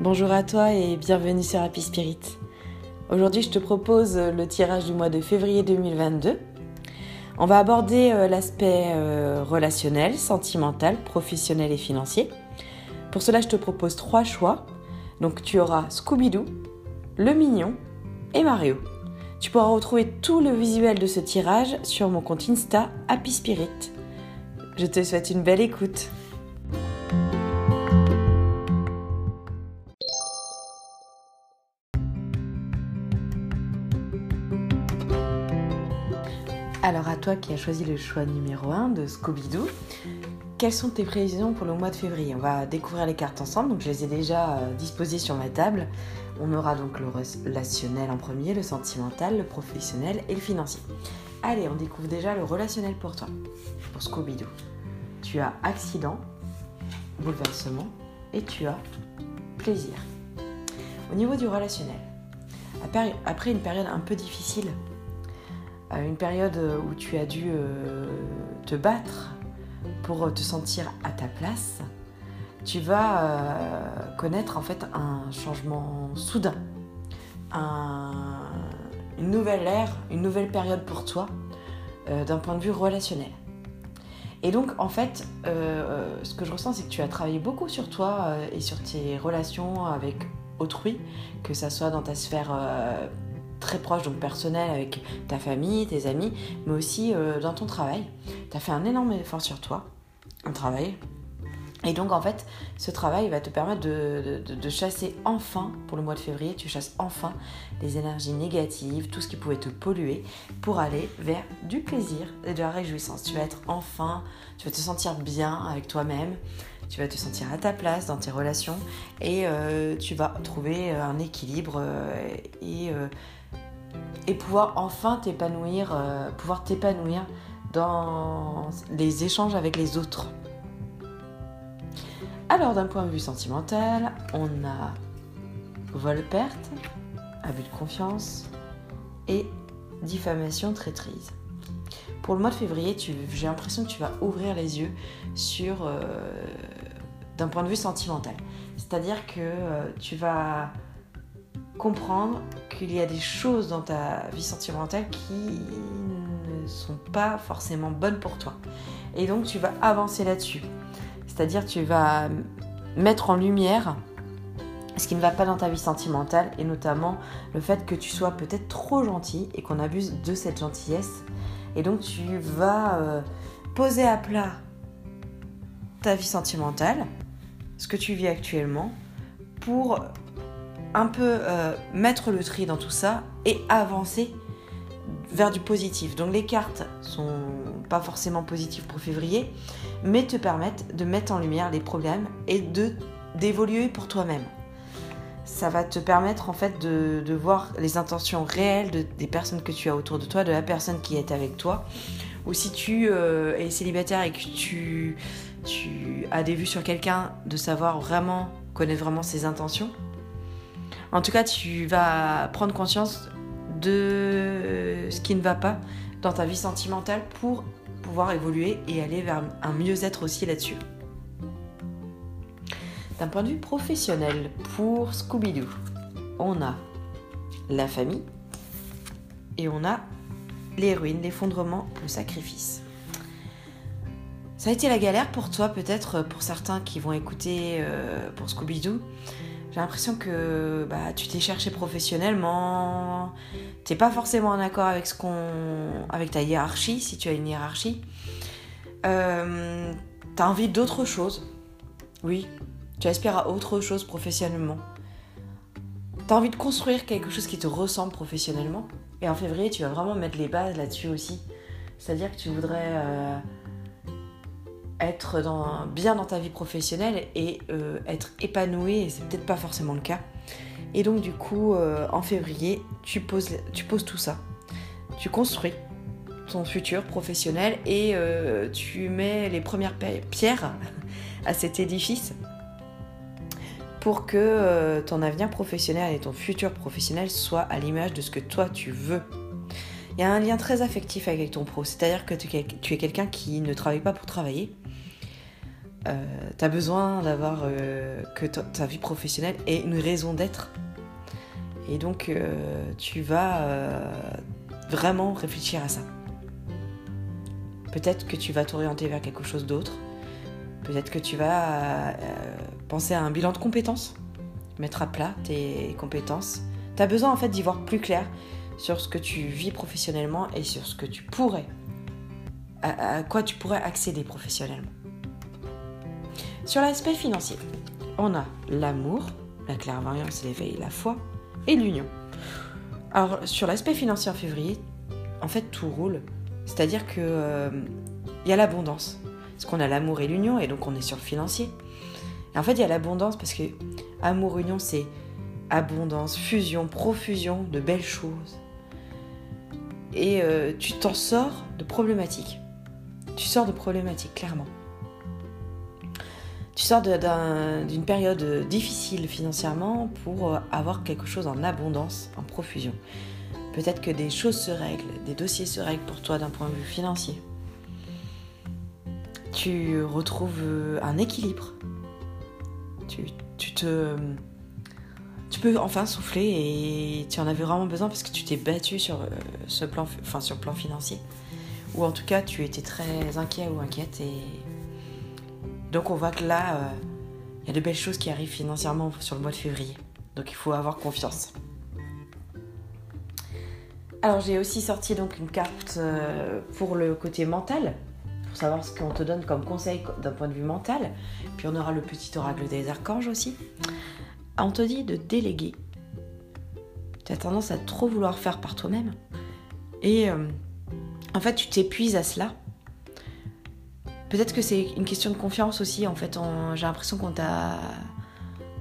Bonjour à toi et bienvenue sur Happy Spirit. Aujourd'hui, je te propose le tirage du mois de février 2022. On va aborder euh, l'aspect euh, relationnel, sentimental, professionnel et financier. Pour cela, je te propose trois choix. Donc, tu auras Scooby-Doo, Le Mignon et Mario. Tu pourras retrouver tout le visuel de ce tirage sur mon compte Insta Happy Spirit. Je te souhaite une belle écoute. Alors à toi qui as choisi le choix numéro 1 de Scooby-Doo, quelles sont tes prévisions pour le mois de février? On va découvrir les cartes ensemble, donc je les ai déjà euh, disposées sur ma table. On aura donc le relationnel en premier, le sentimental, le professionnel et le financier. Allez, on découvre déjà le relationnel pour toi, pour Scooby-Doo. Tu as accident, bouleversement et tu as plaisir. Au niveau du relationnel, après une période un peu difficile, une période où tu as dû euh, te battre pour te sentir à ta place, tu vas euh, connaître en fait un changement soudain, une nouvelle ère, une nouvelle période pour toi euh, d'un point de vue relationnel. Et donc en fait, ce que je ressens, c'est que tu as travaillé beaucoup sur toi et sur tes relations avec autrui, que ça soit dans ta sphère très proche, donc personnel avec ta famille, tes amis, mais aussi euh, dans ton travail. Tu as fait un énorme effort sur toi, un travail. Et donc en fait, ce travail va te permettre de, chasser enfin, pour le mois de février, tu chasses enfin les énergies négatives, tout ce qui pouvait te polluer, pour aller vers du plaisir et de la réjouissance. Tu vas être enfin, tu vas te sentir bien avec toi-même, tu vas te sentir à ta place dans tes relations et euh, tu vas trouver un équilibre euh, et et pouvoir enfin t'épanouir, euh, pouvoir t'épanouir dans les échanges avec les autres. Alors d'un point de vue sentimental, on a vol-perte, abus de confiance et diffamation traîtrise. Pour le mois de février, j'ai l'impression que tu vas ouvrir les yeux sur euh, d'un point de vue sentimental. C'est-à-dire que euh, tu vas comprendre qu'il y a des choses dans ta vie sentimentale qui ne sont pas forcément bonnes pour toi. Et donc tu vas avancer là-dessus. C'est-à-dire tu vas mettre en lumière ce qui ne va pas dans ta vie sentimentale et notamment le fait que tu sois peut-être trop gentil et qu'on abuse de cette gentillesse. Et donc tu vas euh, poser à plat ta vie sentimentale, ce que tu vis actuellement, pour un peu euh, mettre le tri dans tout ça et avancer vers du positif. Donc les cartes sont pas forcément positives pour février, mais te permettent de mettre en lumière les problèmes et de d'évoluer pour toi-même. Ça va te permettre en fait de, voir les intentions réelles des personnes que tu as autour de toi, de la personne qui est avec toi. Ou si tu euh, es célibataire et que tu, tu as des vues sur quelqu'un, de savoir vraiment, connaître vraiment ses intentions en tout cas, tu vas prendre conscience de ce qui ne va pas dans ta vie sentimentale pour pouvoir évoluer et aller vers un mieux-être aussi là-dessus. D'un point de vue professionnel, pour Scooby-Doo, on a la famille et on a les ruines, l'effondrement, le sacrifice. Ça a été la galère pour toi, peut-être pour certains qui vont écouter euh, pour Scooby-Doo j'ai l'impression que bah, tu t'es cherché professionnellement, t'es pas forcément en accord avec ce qu'on, avec ta hiérarchie, si tu as une hiérarchie. Euh, t'as envie d'autre chose, oui. Tu aspires à autre chose professionnellement. T'as envie de construire quelque chose qui te ressemble professionnellement. Et en février, tu vas vraiment mettre les bases là-dessus aussi. C'est-à-dire que tu voudrais euh, être bien dans ta vie professionnelle et euh, être épanoui, et c'est peut-être pas forcément le cas. Et donc du coup, euh, en février, tu poses, tu poses tout ça. Tu construis ton futur professionnel et euh, tu mets les premières pierres à cet édifice pour que ton avenir professionnel et ton futur professionnel soient à l'image de ce que toi tu veux. Il y a un lien très affectif avec ton pro, c'est-à-dire que tu es quelqu'un qui ne travaille pas pour travailler, tu as besoin d'avoir que ta vie professionnelle ait une raison d'être. Et donc, tu vas vraiment réfléchir à ça. Peut-être que tu vas t'orienter vers quelque chose d'autre. Peut-être que tu vas penser à un bilan de compétences, mettre à plat tes compétences. Tu as besoin en fait d'y voir plus clair sur ce que tu vis professionnellement et sur ce que tu pourrais, à, quoi tu pourrais accéder professionnellement. Sur l'aspect financier, on a l'amour, la clairvoyance, l'éveil, la foi et l'union. Alors sur l'aspect financier en février, en fait tout roule. C'est-à-dire que euh, il y a l'abondance. Parce qu'on a l'amour et l'union et donc on est sur le financier. Et en fait, il y a l'abondance parce que amour union c'est abondance, fusion, profusion de belles choses et euh, tu t'en sors de problématiques. Tu sors de problématiques, clairement. Tu sors d'une période difficile financièrement pour euh, avoir quelque chose en abondance, en profusion. Peut-être que des choses se règlent, des dossiers se règlent pour toi d'un point de vue financier. Tu retrouves euh, un équilibre. Tu, tu te tu peux enfin souffler et tu en avais vraiment besoin parce que tu t'es battu sur euh, ce plan, enfin sur le plan financier. Ou en tout cas, tu étais très inquiet ou inquiète et donc on voit que là, euh, il y a de belles choses qui arrivent financièrement sur le mois de février. Donc il faut avoir confiance. Alors j'ai aussi sorti donc une carte euh, pour le côté mental, pour savoir ce qu'on te donne comme conseil d'un point de vue mental. Puis on aura le petit oracle des archanges aussi. On te dit de déléguer. Tu as tendance à trop vouloir faire par toi-même. Et euh, en fait, tu t'épuises à cela. Peut-être que c'est une question de confiance aussi. En fait, j'ai l'impression qu'on t'a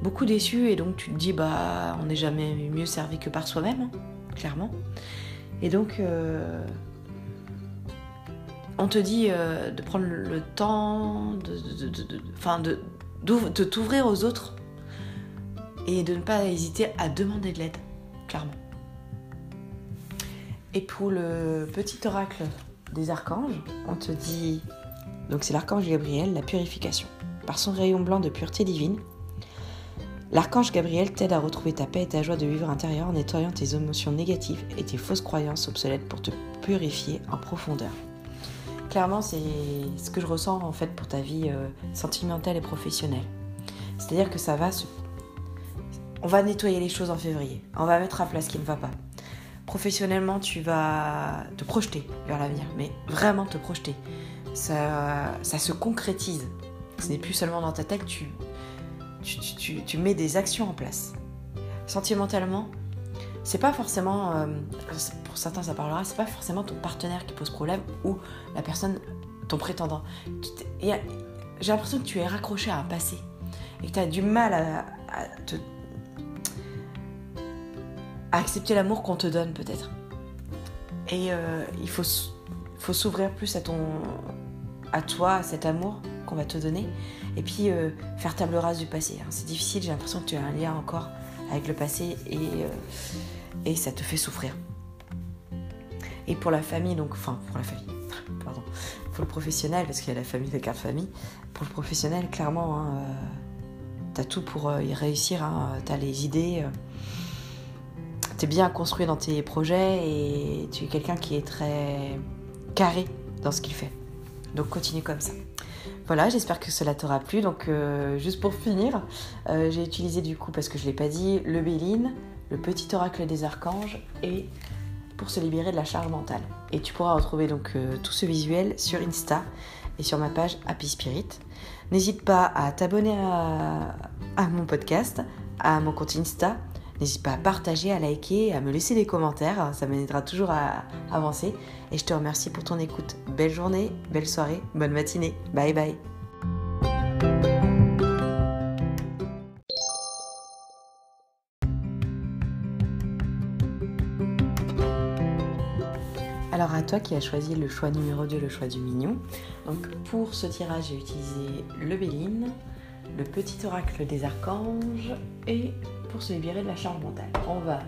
beaucoup déçu et donc tu te dis, bah, on n'est jamais mieux servi que par soi-même, hein, clairement. Et donc, euh, on te dit euh, de prendre le temps de, de, de t'ouvrir aux autres et de ne pas hésiter à demander de l'aide, clairement. Et pour le petit oracle des archanges, on te dit, donc c'est l'archange Gabriel, la purification. Par son rayon blanc de pureté divine, l'archange Gabriel t'aide à retrouver ta paix et ta joie de vivre intérieur en nettoyant tes émotions négatives et tes fausses croyances obsolètes pour te purifier en profondeur. Clairement, c'est ce que je ressens en fait pour ta vie euh, sentimentale et professionnelle. C'est-à-dire que ça va se on va nettoyer les choses en février. On va mettre à place ce qui ne va pas. Professionnellement, tu vas te projeter vers l'avenir, mais vraiment te projeter. Ça, se concrétise. Ce n'est plus seulement dans ta tête, tu, tu, mets des actions en place. Sentimentalement, c'est pas forcément, euh, pour certains ça parlera, c'est pas forcément ton partenaire qui pose problème ou la personne, ton prétendant. J'ai l'impression que tu es raccroché à un passé et que tu as du mal à te accepter l'amour qu'on te donne peut-être. Et euh, il faut s'ouvrir plus à ton à toi, à cet amour qu'on va te donner. Et puis euh, faire table rase du passé. Hein. C'est difficile, j'ai l'impression que tu as un lien encore avec le passé et, euh, ça te fait souffrir. Et pour la famille, donc, enfin pour la famille, pardon, pour le professionnel, parce qu'il y a la famille, la carte famille, pour le professionnel, clairement, hein, tu as tout pour y réussir, hein, tu as les idées tu es bien construit dans tes projets et tu es quelqu'un qui est très carré dans ce qu'il fait. Donc continue comme ça. Voilà, j'espère que cela t'aura plu. Donc euh, juste pour finir, euh, j'ai utilisé du coup, parce que je ne l'ai pas dit, le Béline, le petit oracle des archanges et pour se libérer de la charge mentale. Et tu pourras retrouver donc euh, tout ce visuel sur Insta et sur ma page Happy Spirit. N'hésite pas à t'abonner à, à mon podcast, à mon compte Insta N'hésite pas à partager, à liker, à me laisser des commentaires, ça m'aidera toujours à avancer. Et je te remercie pour ton écoute. Belle journée, belle soirée, bonne matinée. Bye bye. Alors à toi qui as choisi le choix numéro 2, le choix du mignon. Donc pour ce tirage, j'ai utilisé le Béline, le petit oracle des archanges et pour se libérer de la charge mentale. On va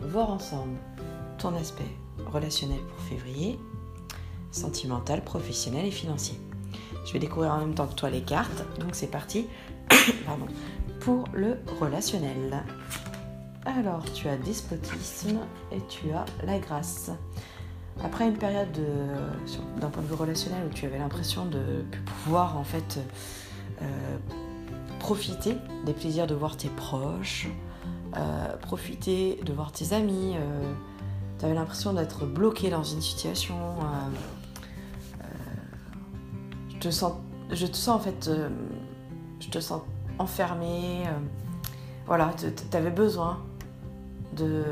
voir ensemble ton aspect relationnel pour février, sentimental, professionnel et financier. Je vais découvrir en même temps que toi les cartes. Donc c'est parti Pardon. pour le relationnel. Alors, tu as despotisme et tu as la grâce. Après une période d'un point de vue relationnel où tu avais l'impression de pouvoir en fait euh, profiter des plaisirs de voir tes proches, euh, profiter de voir tes amis, euh, tu avais l'impression d'être bloqué dans une situation. je, te sens, je te sens en fait, je te sens enfermé. voilà, tu avais besoin de,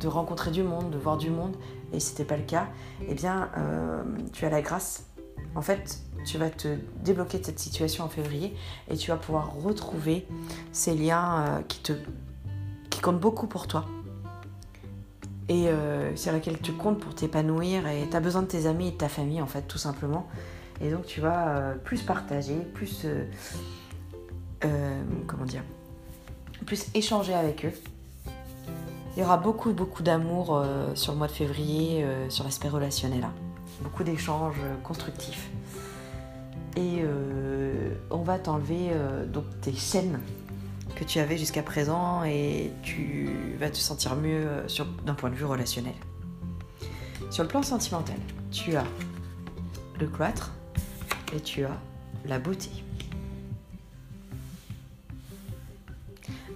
de rencontrer du monde, de voir du monde, et si n'était pas le cas, eh bien, euh, tu as la grâce. En fait, tu vas te débloquer de cette situation en février et tu vas pouvoir retrouver ces liens euh, qui, te, qui comptent beaucoup pour toi et euh, sur lesquels tu comptes pour t'épanouir et tu as besoin de tes amis et de ta famille en fait tout simplement et donc tu vas plus partager plus comment dire plus échanger avec eux. Il y aura beaucoup, beaucoup d'amour euh, sur le mois de février, euh, sur l'aspect relationnel. Hein. Beaucoup d'échanges euh, constructifs. Et on va t'enlever donc tes chaînes que tu avais jusqu'à présent et tu vas te sentir mieux d'un point de vue relationnel. Sur le plan sentimental, tu as le cloître et tu as la beauté.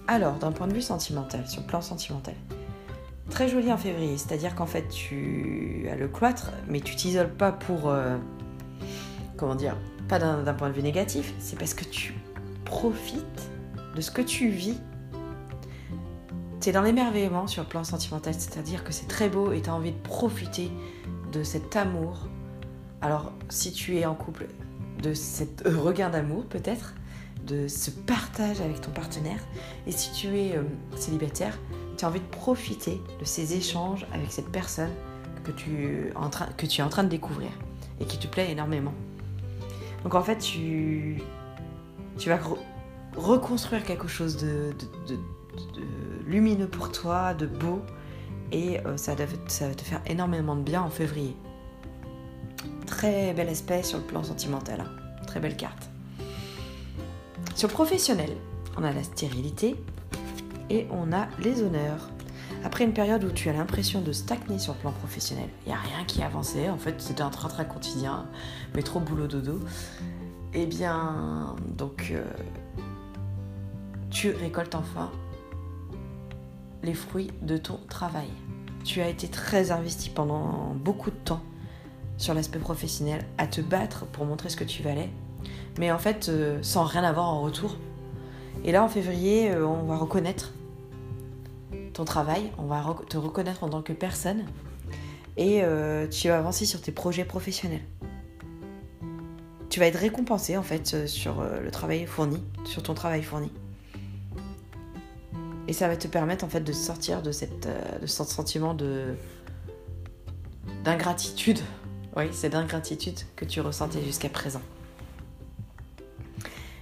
Alors, d'un point de vue sentimental, sur le plan sentimental, très joli en février, c'est-à-dire qu'en fait tu as le cloître, mais tu t'isoles pas pour. Euh, comment dire Pas d'un point de vue négatif, c'est parce que tu profites de ce que tu vis. Tu es dans l'émerveillement sur le plan sentimental, c'est-à-dire que c'est très beau et tu as envie de profiter de cet amour. Alors, si tu es en couple, de cet regain d'amour peut-être, de ce partage avec ton partenaire. Et si tu es euh, célibataire, tu as envie de profiter de ces échanges avec cette personne que tu es en train de découvrir et qui te plaît énormément. Donc en fait, tu, vas reconstruire quelque chose de, lumineux pour toi, de beau, et euh, ça, ça va te faire énormément de bien en février. Très bel aspect sur le plan sentimental, hein. très belle carte. Sur professionnel, on a la stérilité et on a les honneurs. Après une période où tu as l'impression de stagner sur le plan professionnel, il n'y a rien qui avançait, en fait c'était un train-train quotidien, mais trop boulot dodo, eh bien donc euh, tu récoltes enfin les fruits de ton travail. Tu as été très investi pendant beaucoup de temps sur l'aspect professionnel à te battre pour montrer ce que tu valais mais en fait euh, sans rien avoir en retour. Et là en février, euh, on va reconnaître travail, on va te reconnaître en tant que personne et euh, tu vas avancer sur tes projets professionnels. Tu vas être récompensé en fait sur le travail fourni, sur ton travail fourni. Et ça va te permettre en fait de sortir de, de ce sentiment de d'ingratitude. Oui, c'est d'ingratitude que tu ressentais jusqu'à présent.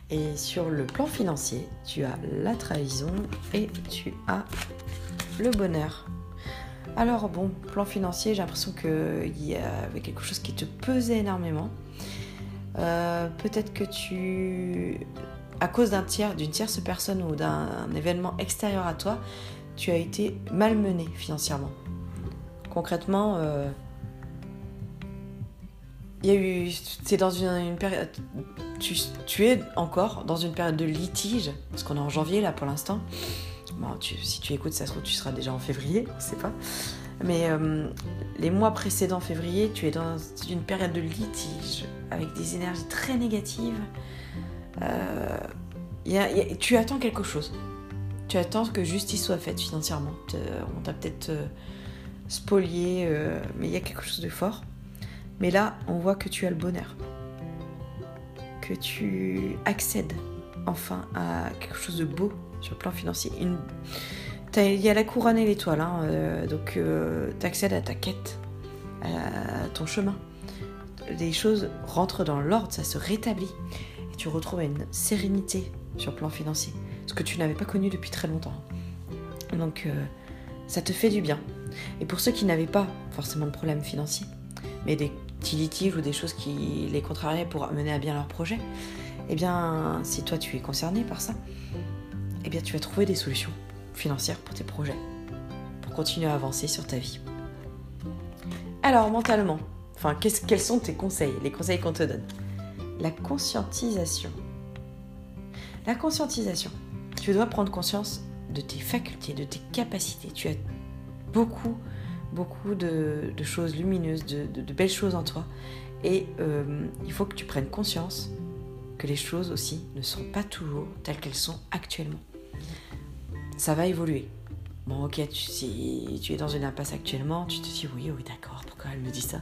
Et sur le plan financier, tu as la trahison et tu as le bonheur. Alors bon, plan financier, j'ai l'impression qu'il y avait quelque chose qui te pesait énormément. Euh, peut-être que tu, à cause d'un tiers, d'une tierce personne ou d'un événement extérieur à toi, tu as été malmené financièrement. Concrètement, euh, il y a eu, c'est dans une, période, tu, es encore dans une période de litige, parce qu'on est en janvier là pour l'instant. Bon, si tu écoutes, ça se trouve, tu seras déjà en février, on sait pas. Mais euh, les mois précédents février, tu es dans une période de litige avec des énergies très négatives. Euh, tu attends quelque chose. Tu attends que justice soit faite financièrement. On t'a peut-être euh, spolié, mais il y a quelque chose de fort. Mais là, on voit que tu as le bonheur, que tu accèdes enfin à quelque chose de beau sur le plan financier. Il y a la couronne et l'étoile, hein, euh, donc euh, tu accèdes à ta quête, à ton chemin. Les choses rentrent dans l'ordre, ça se rétablit. Et tu retrouves une sérénité sur le plan financier, ce que tu n'avais pas connu depuis très longtemps. Donc euh, ça te fait du bien. Et pour ceux qui n'avaient pas forcément de problème financier, mais des petits litiges ou des choses qui les contrarieraient pour mener à bien leur projet, eh bien, si toi tu es concerné par ça, eh bien, tu vas trouver des solutions financières pour tes projets, pour continuer à avancer sur ta vie. Alors, mentalement, enfin, quels sont tes conseils, les conseils qu'on te donne? La conscientisation. La conscientisation. Tu dois prendre conscience de tes facultés, de tes capacités. Tu as beaucoup, beaucoup de, choses lumineuses, de, belles choses en toi. Et euh, il faut que tu prennes conscience que les choses aussi ne sont pas toujours telles qu'elles sont actuellement. Ça va évoluer. Bon, ok, si tu es dans une impasse actuellement, tu te dis oui, oui, d'accord, pourquoi elle me dit ça?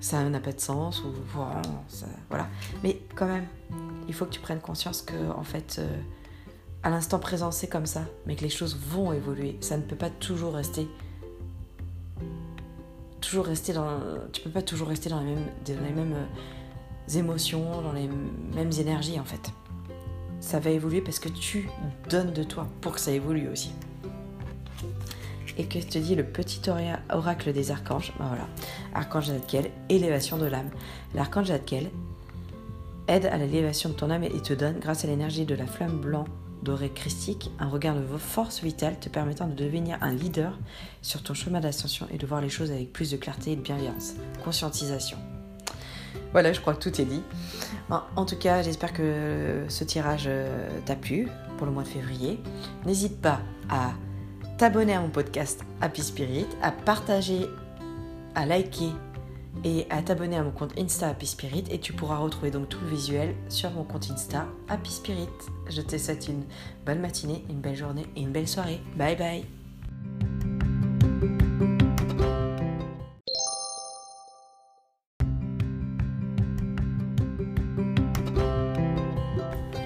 Ça n'a pas de sens, ou voilà. Mais quand même, il faut que tu prennes conscience que, en fait, euh, à l'instant présent, c'est comme ça, mais que les choses vont évoluer. Ça ne peut pas toujours rester. Toujours rester dans. Tu peux pas toujours rester dans les mêmes, dans euh, émotions, dans les mêmes énergies, en fait. Ça va évoluer parce que tu donnes de toi pour que ça évolue aussi et que te dit le petit oracle des archanges ben voilà, Archange Zadkiel, élévation de l'âme. L'archange Zadkiel aide à l'élévation de ton âme et te donne, grâce à l'énergie de la flamme blanc doré christique, un regard de force vitale te permettant de devenir un leader sur ton chemin d'ascension et de voir les choses avec plus de clarté et de bienveillance. Conscientisation. Voilà, je crois que tout est dit. En tout cas, j'espère que ce tirage euh, t'a plu pour le mois de février. N'hésite pas à t'abonner à mon podcast Happy Spirit, à partager, à liker et à t'abonner à mon compte Insta Happy Spirit et tu pourras retrouver donc tout le visuel sur mon compte Insta Happy Spirit. Je te souhaite une bonne matinée, une belle journée et une belle soirée. Bye bye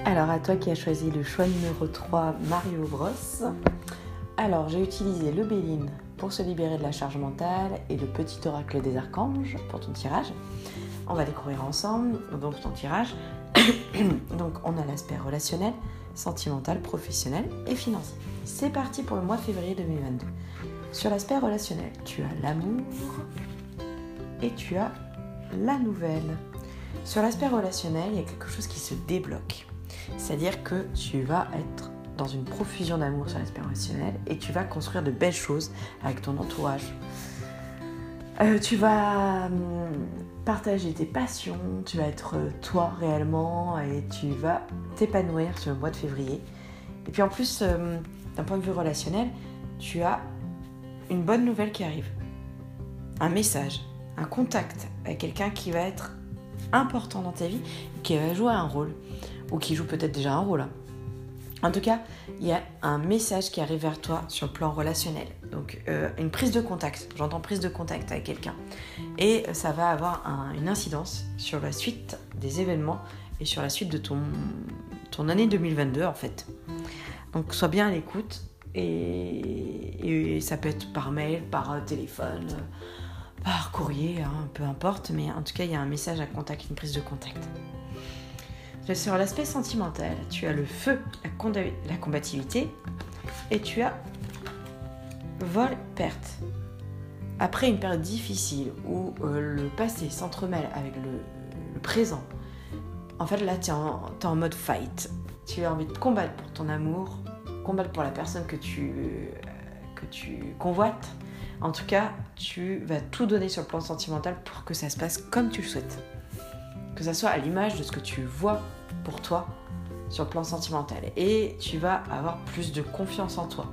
Alors à toi qui as choisi le choix numéro 3 Mario Bros. Alors, j'ai utilisé le Béline pour se libérer de la charge mentale et le petit oracle des archanges pour ton tirage. On va découvrir ensemble donc ton tirage. donc, on a l'aspect relationnel, sentimental, professionnel et financier. C'est parti pour le mois de février 2022. Sur l'aspect relationnel, tu as l'amour et tu as la nouvelle. Sur l'aspect relationnel, il y a quelque chose qui se débloque. C'est-à-dire que tu vas être dans une profusion d'amour sur l'aspect relationnel et tu vas construire de belles choses avec ton entourage. Euh, tu vas hum, partager tes passions, tu vas être euh, toi réellement et tu vas t'épanouir sur le mois de février. Et puis en plus, hum, d'un point de vue relationnel, tu as une bonne nouvelle qui arrive. Un message, un contact avec quelqu'un qui va être important dans ta vie, qui va jouer un rôle, ou qui joue peut-être déjà un rôle. En tout cas, il y a un message qui arrive vers toi sur le plan relationnel. Donc euh, une prise de contact, j'entends prise de contact avec quelqu'un. Et ça va avoir une incidence sur la suite des événements et sur la suite de ton, ton année 2022 en fait. Donc sois bien à l'écoute et, ça peut être par mail, par téléphone, par courrier, hein, peu importe. Mais en tout cas, il y a un message à contact, une prise de contact. Sur l'aspect sentimental, tu as le feu, la, combativité, et tu as vol-perte. Après une période difficile où euh, le passé s'entremêle avec le, présent, en fait là tu es, en mode fight. Tu as envie de combattre pour ton amour, combattre pour la personne tu, que tu convoites. En tout cas, tu vas tout donner sur le plan sentimental pour que ça se passe comme tu le souhaites que ça soit à l'image de ce que tu vois pour toi sur le plan sentimental. Et tu vas avoir plus de confiance en toi,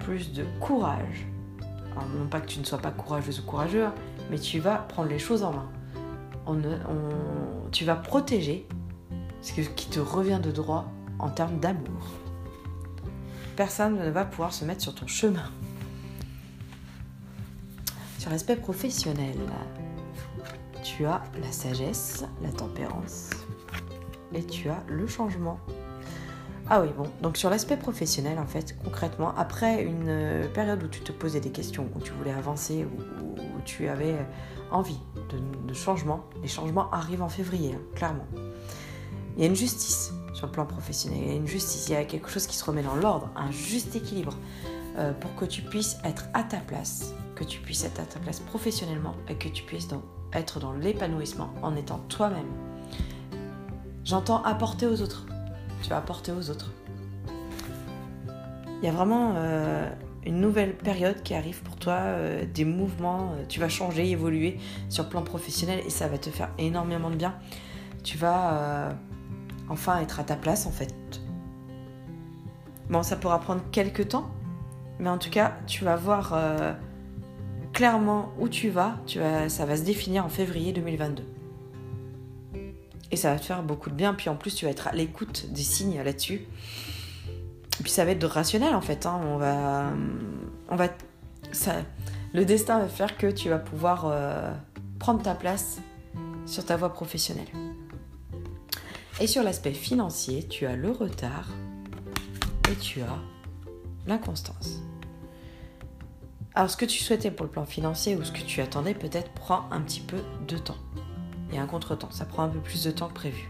plus de courage. Alors, non pas que tu ne sois pas courageuse ou courageux, hein, mais tu vas prendre les choses en main. On, tu vas protéger ce qui te revient de droit en termes d'amour. Personne ne va pouvoir se mettre sur ton chemin. Sur l'aspect professionnel, tu as la sagesse, la tempérance et tu as le changement. Ah oui, bon, donc sur l'aspect professionnel, en fait, concrètement, après une euh, période où tu te posais des questions, où tu voulais avancer, où, tu avais envie de, changement, les changements arrivent en février, hein, clairement. Il y a une justice sur le plan professionnel, il y a une justice, il y a quelque chose qui se remet dans l'ordre, un juste équilibre, euh, pour que tu puisses être à ta place, que tu puisses être à ta place professionnellement et que tu puisses donc être dans l'épanouissement en étant toi-même. J'entends apporter aux autres. Tu vas apporter aux autres. Il y a vraiment euh, une nouvelle période qui arrive pour toi, euh, des mouvements, euh, tu vas changer, évoluer sur le plan professionnel et ça va te faire énormément de bien. Tu vas enfin être à ta place en fait. Bon, ça pourra prendre quelques temps, mais en tout cas, tu vas voir clairement où tu vas, tu vas, ça va se définir en février 2022. Et ça va te faire beaucoup de bien. Puis en plus, tu vas être à l'écoute des signes là-dessus. Puis ça va être rationnel en fait. Hein. On va, on va, le destin va faire que tu vas pouvoir euh, prendre ta place sur ta voie professionnelle. Et sur l'aspect financier, tu as le retard et tu as l'inconstance. Alors ce que tu souhaitais pour le plan financier ou ce que tu attendais peut-être prend un petit peu de temps. Un contretemps, ça prend un peu plus de temps que prévu.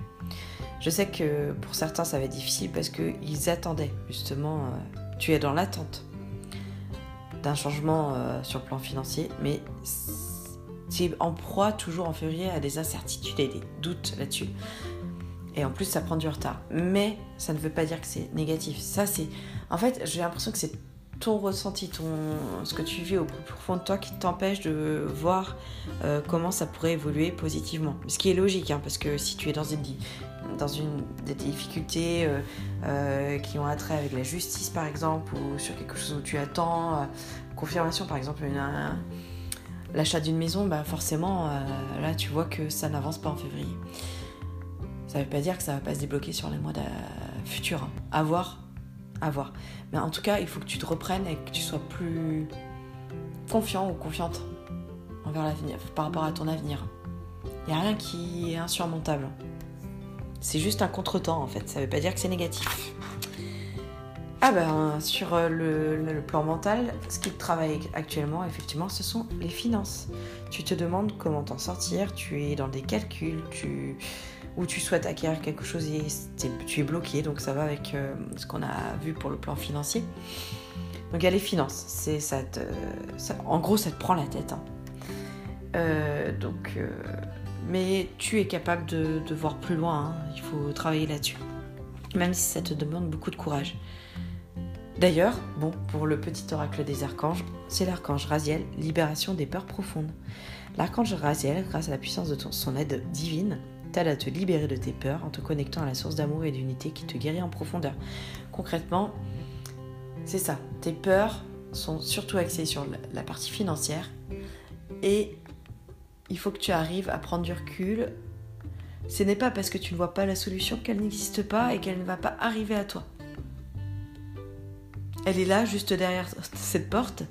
Je sais que pour certains ça va être difficile parce qu'ils attendaient justement, euh, tu es dans l'attente d'un changement euh, sur le plan financier, mais tu es en proie toujours en février à des incertitudes et des doutes là-dessus. Et en plus ça prend du retard. Mais ça ne veut pas dire que c'est négatif. Ça c'est... En fait j'ai l'impression que c'est ton ressenti, ton, ce que tu vis au plus profond de toi qui t'empêche de voir euh, comment ça pourrait évoluer positivement. Ce qui est logique, hein, parce que si tu es dans une, dans une des difficultés euh, euh, qui ont attrait avec la justice par exemple, ou sur quelque chose où tu attends, confirmation par exemple, l'achat d'une maison, bah forcément là tu vois que ça n'avance pas en février. Ça ne veut pas dire que ça va pas se débloquer sur les mois futurs. Hein. À voir voir. Mais en tout cas, il faut que tu te reprennes et que tu sois plus confiant ou confiante envers l'avenir, par rapport à ton avenir. Il n'y a rien qui est insurmontable. C'est juste un contretemps en fait, ça ne veut pas dire que c'est négatif. Ah ben, sur euh, le, plan mental, ce qui te travaille actuellement, effectivement, ce sont les finances. Tu te demandes comment t'en sortir, tu es dans des calculs, tu, ou tu souhaites acquérir quelque chose et tu es bloqué, donc ça va avec euh, ce qu'on a vu pour le plan financier. Donc il y a les finances, ça, en gros ça te prend la tête. Hein. Euh, donc, mais tu es capable de, voir plus loin, hein. il faut travailler là-dessus, même si ça te demande beaucoup de courage. D'ailleurs, bon, pour le petit oracle des archanges, c'est l'archange Raziel, libération des peurs profondes. L'archange Raziel, grâce à la puissance de son aide divine, à te libérer de tes peurs en te connectant à la source d'amour et d'unité qui te guérit en profondeur. Concrètement, c'est ça. Tes peurs sont surtout axées sur la partie financière et il faut que tu arrives à prendre du recul. Ce n'est pas parce que tu ne vois pas la solution qu'elle n'existe pas et qu'elle ne va pas arriver à toi. Elle est là, juste derrière cette porte,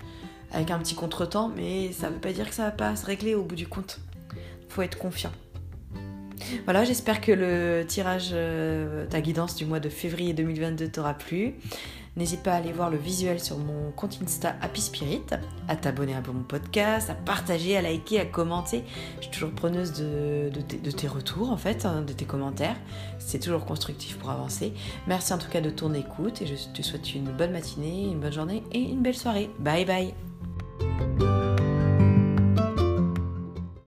avec un petit contretemps, mais ça ne veut pas dire que ça va pas se régler au bout du compte. Faut être confiant. Voilà, j'espère que le tirage, euh, ta guidance du mois de février 2022 t'aura plu. N'hésite pas à aller voir le visuel sur mon compte Insta Happy Spirit, à t'abonner à mon podcast, à partager, à liker, à commenter. Je suis toujours preneuse de, tes retours en fait, hein, de tes commentaires. C'est toujours constructif pour avancer. Merci en tout cas de ton écoute et je te souhaite une bonne matinée, une bonne journée et une belle soirée. Bye bye